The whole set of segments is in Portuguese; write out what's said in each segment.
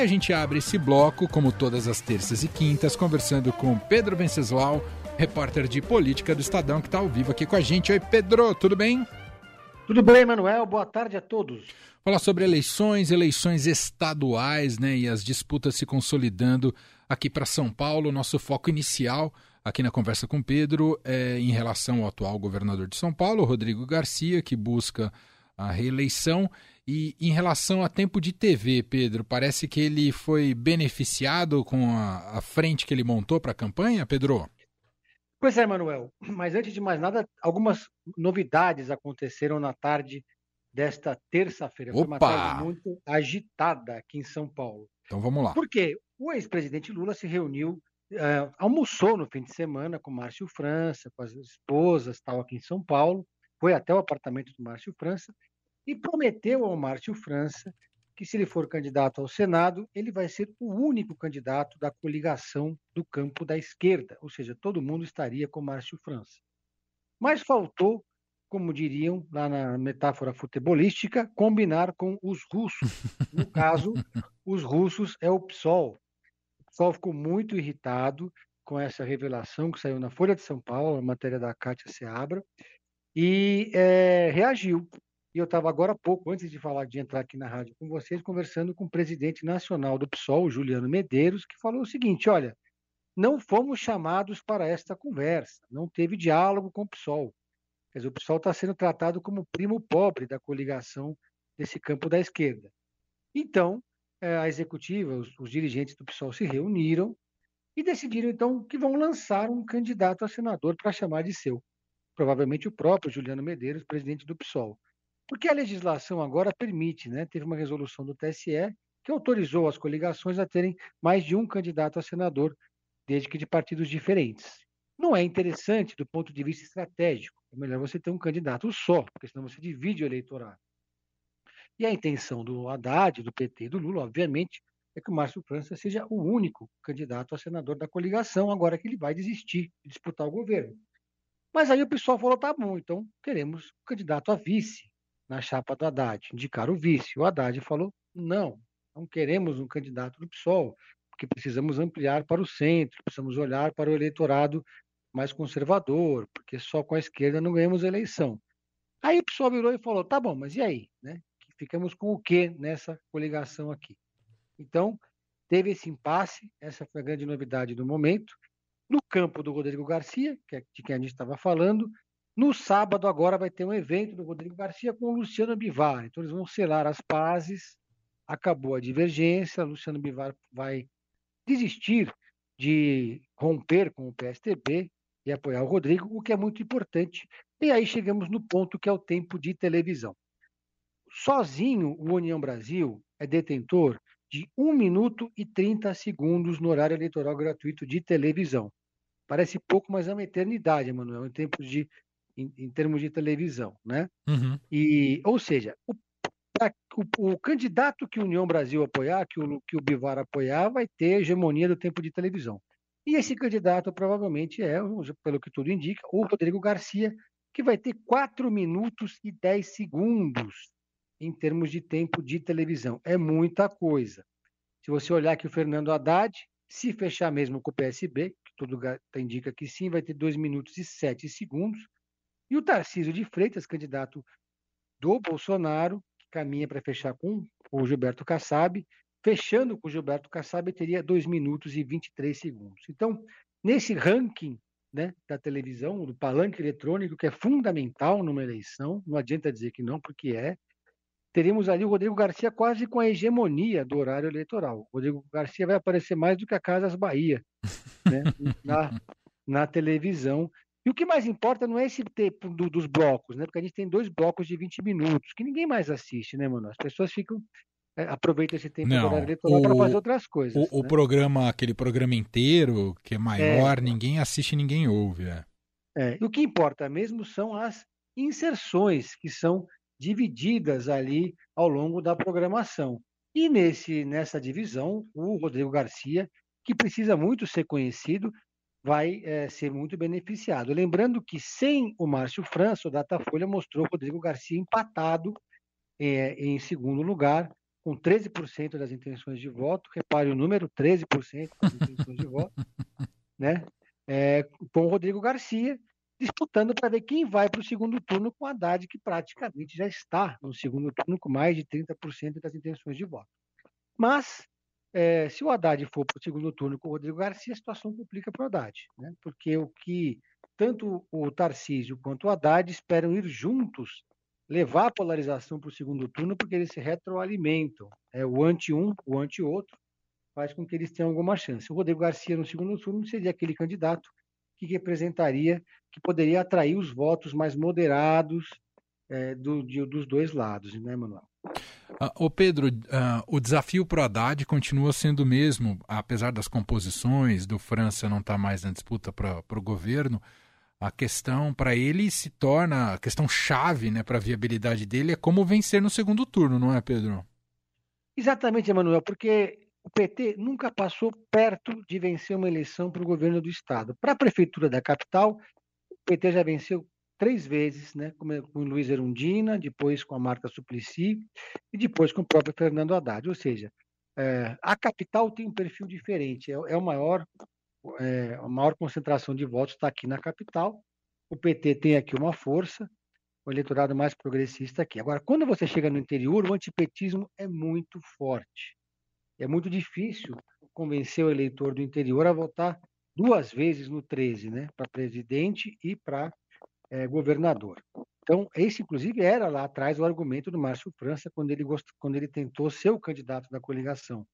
E a gente abre esse bloco, como todas as terças e quintas, conversando com Pedro Venceslau, repórter de política do Estadão, que está ao vivo aqui com a gente. Oi, Pedro, tudo bem? Tudo bem, Manuel. Boa tarde a todos. Falar sobre eleições, eleições estaduais, né, e as disputas se consolidando aqui para São Paulo. Nosso foco inicial aqui na conversa com Pedro é em relação ao atual governador de São Paulo, Rodrigo Garcia, que busca a reeleição. E em relação a tempo de TV, Pedro, parece que ele foi beneficiado com a, a frente que ele montou para a campanha, Pedro? Pois é, Manuel. Mas antes de mais nada, algumas novidades aconteceram na tarde desta terça-feira. Foi uma tarde muito agitada aqui em São Paulo. Então vamos lá. Porque o ex-presidente Lula se reuniu, uh, almoçou no fim de semana com Márcio França, com as esposas, tal, aqui em São Paulo, foi até o apartamento do Márcio França e prometeu ao Márcio França que se ele for candidato ao Senado, ele vai ser o único candidato da coligação do campo da esquerda, ou seja, todo mundo estaria com Márcio França. Mas faltou como diriam lá na metáfora futebolística, combinar com os russos. No caso, os russos é o PSOL. O PSOL ficou muito irritado com essa revelação que saiu na Folha de São Paulo, a matéria da Kátia Seabra, e é, reagiu. E eu estava agora há pouco, antes de falar de entrar aqui na rádio com vocês, conversando com o presidente nacional do PSOL, Juliano Medeiros, que falou o seguinte: olha, não fomos chamados para esta conversa, não teve diálogo com o PSOL. Quer dizer, o PSOL está sendo tratado como primo pobre da coligação desse campo da esquerda. Então, é, a executiva, os, os dirigentes do PSOL se reuniram e decidiram, então, que vão lançar um candidato a senador para chamar de seu. Provavelmente o próprio Juliano Medeiros, presidente do PSOL. Porque a legislação agora permite, né? Teve uma resolução do TSE que autorizou as coligações a terem mais de um candidato a senador, desde que de partidos diferentes. Não é interessante do ponto de vista estratégico. É melhor você ter um candidato só, porque senão você divide o eleitorado. E a intenção do Haddad, do PT e do Lula, obviamente, é que o Márcio França seja o único candidato a senador da coligação, agora que ele vai desistir de disputar o governo. Mas aí o pessoal falou: tá bom, então queremos um candidato a vice na chapa do Haddad, indicar o vice. O Haddad falou: não, não queremos um candidato do PSOL, porque precisamos ampliar para o centro, precisamos olhar para o eleitorado mais conservador, porque só com a esquerda não ganhamos a eleição. Aí o pessoal virou e falou: tá bom, mas e aí? Né? Ficamos com o que nessa coligação aqui? Então, teve esse impasse, essa foi a grande novidade do momento. No campo do Rodrigo Garcia, que é de quem a gente estava falando, no sábado agora vai ter um evento do Rodrigo Garcia com o Luciano Bivar. Então eles vão selar as pazes, acabou a divergência, Luciano Bivar vai desistir de romper com o PSTB e apoiar o Rodrigo, o que é muito importante. E aí chegamos no ponto que é o tempo de televisão. Sozinho, o União Brasil é detentor de 1 minuto e 30 segundos no horário eleitoral gratuito de televisão. Parece pouco, mas é uma eternidade, Emanuel, em, tempos de, em, em termos de televisão. Né? Uhum. E, ou seja, o, o, o, candidato que a União Brasil apoiar, que o, que o Bivar apoiar, vai ter a hegemonia do tempo de televisão. E esse candidato provavelmente é, pelo que tudo indica, o Rodrigo Garcia, que vai ter 4 minutos e 10 segundos em termos de tempo de televisão. É muita coisa. Se você olhar que o Fernando Haddad, se fechar mesmo com o PSB, que tudo indica que sim, vai ter 2 minutos e 7 segundos. E o Tarcísio de Freitas, candidato do Bolsonaro, que caminha para fechar com o Gilberto Kassab, Fechando com Gilberto Kassab, teria 2 minutos e 23 segundos. Então, nesse ranking né, da televisão, do palanque eletrônico, que é fundamental numa eleição, não adianta dizer que não, porque é, teríamos ali o Rodrigo Garcia quase com a hegemonia do horário eleitoral. O Rodrigo Garcia vai aparecer mais do que a Casas Bahia né, na, na televisão. E o que mais importa não é esse tempo do, dos blocos, né? Porque a gente tem dois blocos de 20 minutos, que ninguém mais assiste, né, mano? As pessoas ficam é, aproveita esse tempo não, eleitoral para fazer outras coisas. O, né? o, programa, aquele programa inteiro, que é maior, é, ninguém assiste, ninguém ouve. É. É, e o que importa mesmo são as inserções que são divididas ali ao longo da programação. E nesse, nessa divisão, o Rodrigo Garcia, que precisa muito ser conhecido, vai é, ser muito beneficiado. Lembrando que sem o Márcio França, o Datafolha mostrou o Rodrigo Garcia empatado é, em segundo lugar, com com 13% das intenções de voto. Repare o número, 13% das intenções de voto, né? É, com o Rodrigo Garcia disputando para ver quem vai para o segundo turno com Haddad, que praticamente já está no segundo turno com mais de 30% das intenções de voto. Mas, é, se o Haddad for para o segundo turno com o Rodrigo Garcia, a situação complica para o Haddad, né? porque o que tanto o Tarcísio quanto o Haddad esperam ir juntos levar a polarização para o segundo turno, porque eles se retroalimentam. É, o anti-um, o anti-outro, faz com que eles tenham alguma chance. O Rodrigo Garcia, no segundo turno, seria aquele candidato que representaria, que poderia atrair os votos mais moderados é, do, de, dos dois lados, né, Manuel? Uh, ô Pedro, uh, o desafio para o Haddad continua sendo o mesmo, apesar das composições, do França não estar tá mais na disputa para o governo, a questão para ele se torna, a questão chave né, para a viabilidade dele é como vencer no segundo turno, não é, Pedro? Exatamente, Emanuel, porque o PT nunca passou perto de vencer uma eleição para o governo do Estado. Para a Prefeitura da capital, o PT já venceu três vezes, né, com o Luiz Erundina, depois com a Marta Suplicy e depois com o próprio Fernando Haddad. Ou seja, é, a capital tem um perfil diferente, é, é o maior, é, a maior concentração de votos está aqui na capital. O PT tem aqui uma força, o eleitorado mais progressista aqui. Agora, quando você chega no interior, o antipetismo é muito forte é muito difícil convencer o eleitor do interior a votar duas vezes no 13, né, para presidente e para é, governador. Então, esse, inclusive, era lá atrás o argumento do Márcio França quando ele, gost... quando ele tentou ser o candidato da coligação.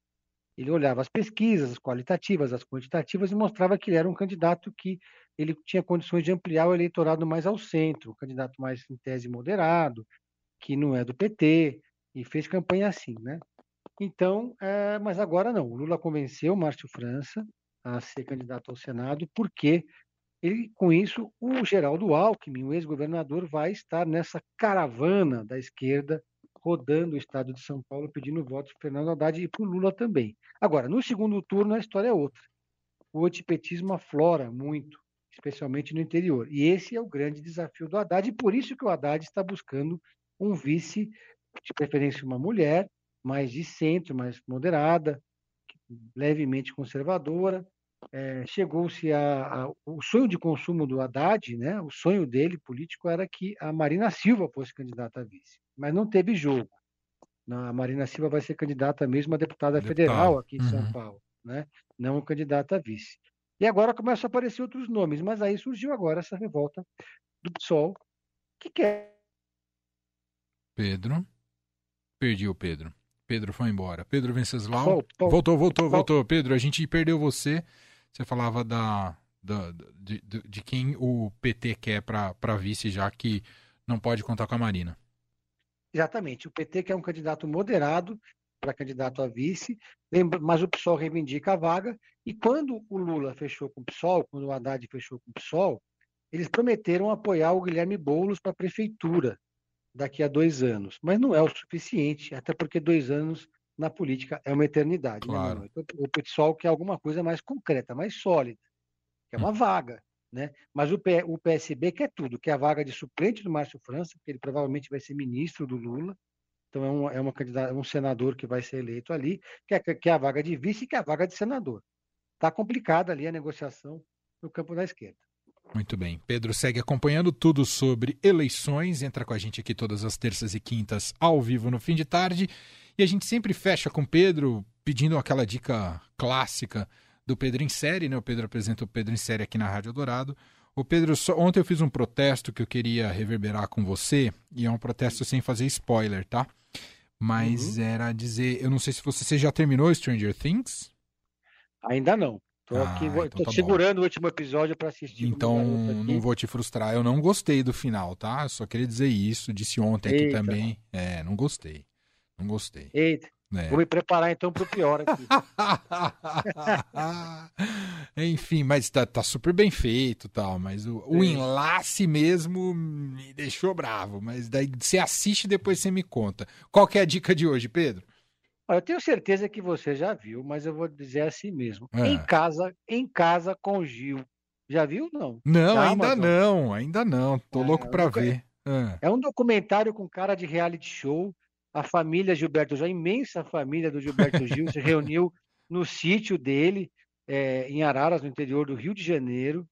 Ele olhava as pesquisas, as qualitativas, as quantitativas, e mostrava que ele era um candidato que ele tinha condições de ampliar o eleitorado mais ao centro, um candidato mais, em tese, moderado, que não é do PT, e fez campanha assim, né? Então, é, mas agora não. O Lula convenceu o Márcio França a ser candidato ao Senado, porque ele, com isso, o Geraldo Alckmin, o ex-governador, vai estar nessa caravana da esquerda rodando o estado de São Paulo pedindo votos para Fernando Haddad e para o Lula também. Agora, no segundo turno, a história é outra. O antipetismo aflora muito, especialmente no interior. E esse é o grande desafio do Haddad, e por isso que o Haddad está buscando um vice, de preferência uma mulher, mais de centro, mais moderada, levemente conservadora. É, Chegou-se a, a, o sonho de consumo do Haddad, né? O sonho dele político era que a Marina Silva fosse candidata a vice, mas não teve jogo. A Marina Silva vai ser candidata mesmo a deputada Deputado. federal aqui em uhum. São Paulo, né? Não candidata a vice. E agora começam a aparecer outros nomes, mas aí surgiu agora essa revolta do PSOL, que quer. Pedro. Perdi o Pedro. Pedro foi embora. Pedro Venceslau. Voltou, voltou, voltou. Pedro, a gente perdeu você. Você falava da, da de, de, de, quem o PT quer para vice, já que não pode contar com a Marina. Exatamente. O PT quer um candidato moderado para candidato a vice, mas o PSOL reivindica a vaga. E quando o Lula fechou com o PSOL, quando o Haddad fechou com o PSOL, eles prometeram apoiar o Guilherme Boulos para a prefeitura daqui a dois anos. Mas não é o suficiente, até porque dois anos na política é uma eternidade. Né, claro. Né, então, o pessoal quer alguma coisa mais concreta, mais sólida, que é uma hum. vaga. Né? Mas o, P, o PSB quer tudo, quer a vaga de suplente do Márcio França, que ele provavelmente vai ser ministro do Lula, então é, um, é uma candidata, um senador que vai ser eleito ali, quer, quer a vaga de vice e quer a vaga de senador. Está complicada ali a negociação no campo da esquerda. Muito bem. Pedro segue acompanhando tudo sobre eleições. Entra com a gente aqui todas as terças e quintas ao vivo no fim de tarde. E a gente sempre fecha com Pedro pedindo aquela dica clássica do Pedro em série, né? O Pedro apresenta o Pedro em série aqui na Rádio Dourado. O Pedro, só... ontem eu fiz um protesto que eu queria reverberar com você, e é um protesto sem fazer spoiler, tá? Mas uhum. era dizer, eu não sei se você, você já terminou Stranger Things? Ainda não. Tô ah, aqui, então tô tá segurando bom. o último episódio para assistir. Então, não vou te frustrar. Eu não gostei do final, tá? só queria dizer isso. Disse ontem Eita. aqui também. É, não gostei. Não gostei. Eita. É. Vou me preparar então para o pior aqui. Enfim, mas tá, tá, super bem feito tal. Mas o, o, enlace mesmo me deixou bravo. Mas daí você assiste e depois você me conta. Qual que é a dica de hoje, Pedro? Eu tenho certeza que você já viu, mas eu vou dizer assim mesmo. É. Em casa, em casa com Gil. Já viu não? Não, ainda não, ainda não. Tô é, louco para ver. É. é um documentário com cara de reality show. a família Gilberto Gil, a imensa família do Gilberto Gil, se reuniu no sítio dele, é, em Araras, no interior do Rio de Janeiro,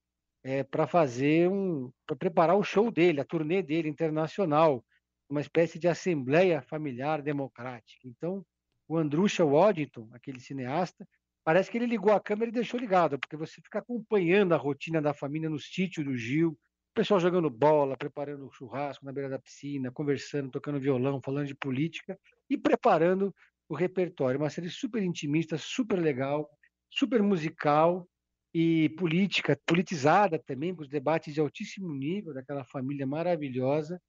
é, para fazer um. para preparar o show dele, a turnê dele internacional, uma espécie de assembleia familiar democrática. Então, o Andrusha Waddington, aquele cineasta, parece que ele ligou a câmera e deixou ligado, porque você fica acompanhando a rotina da família no sítio do Gil, o pessoal jogando bola, preparando churrasco na beira da piscina, conversando, tocando violão, falando de política e preparando o repertório. Uma série super intimista, super legal, super musical e política, politizada também, com os debates de altíssimo nível daquela família maravilhosa.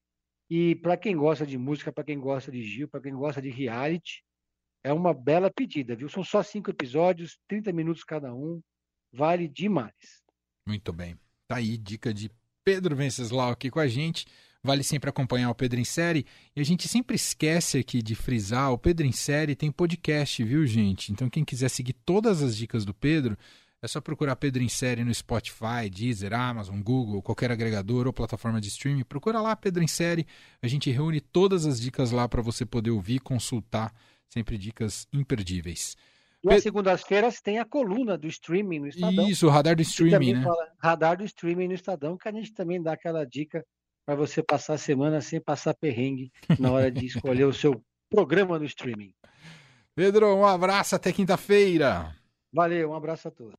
E para quem gosta de música, para quem gosta de Gil, para quem gosta de reality, é uma bela pedida, viu? São só cinco episódios, 30 minutos cada um, vale demais. Muito bem. Tá aí, dica de Pedro Venceslau aqui com a gente. Vale sempre acompanhar o Pedro em Série. E a gente sempre esquece aqui de frisar: o Pedro em Série tem podcast, viu, gente? Então, quem quiser seguir todas as dicas do Pedro, é só procurar Pedro em Série no Spotify, Deezer, Amazon, Google, qualquer agregador ou plataforma de streaming. Procura lá Pedro em Série. A gente reúne todas as dicas lá para você poder ouvir, consultar. Sempre dicas imperdíveis. E às segundas-feiras tem a coluna do streaming no Estadão. Isso, o radar do streaming, né? radar do streaming no Estadão, que a gente também dá aquela dica para você passar a semana sem passar perrengue na hora de escolher o seu programa no streaming. Pedro, um abraço até quinta-feira. Valeu, um abraço a todos.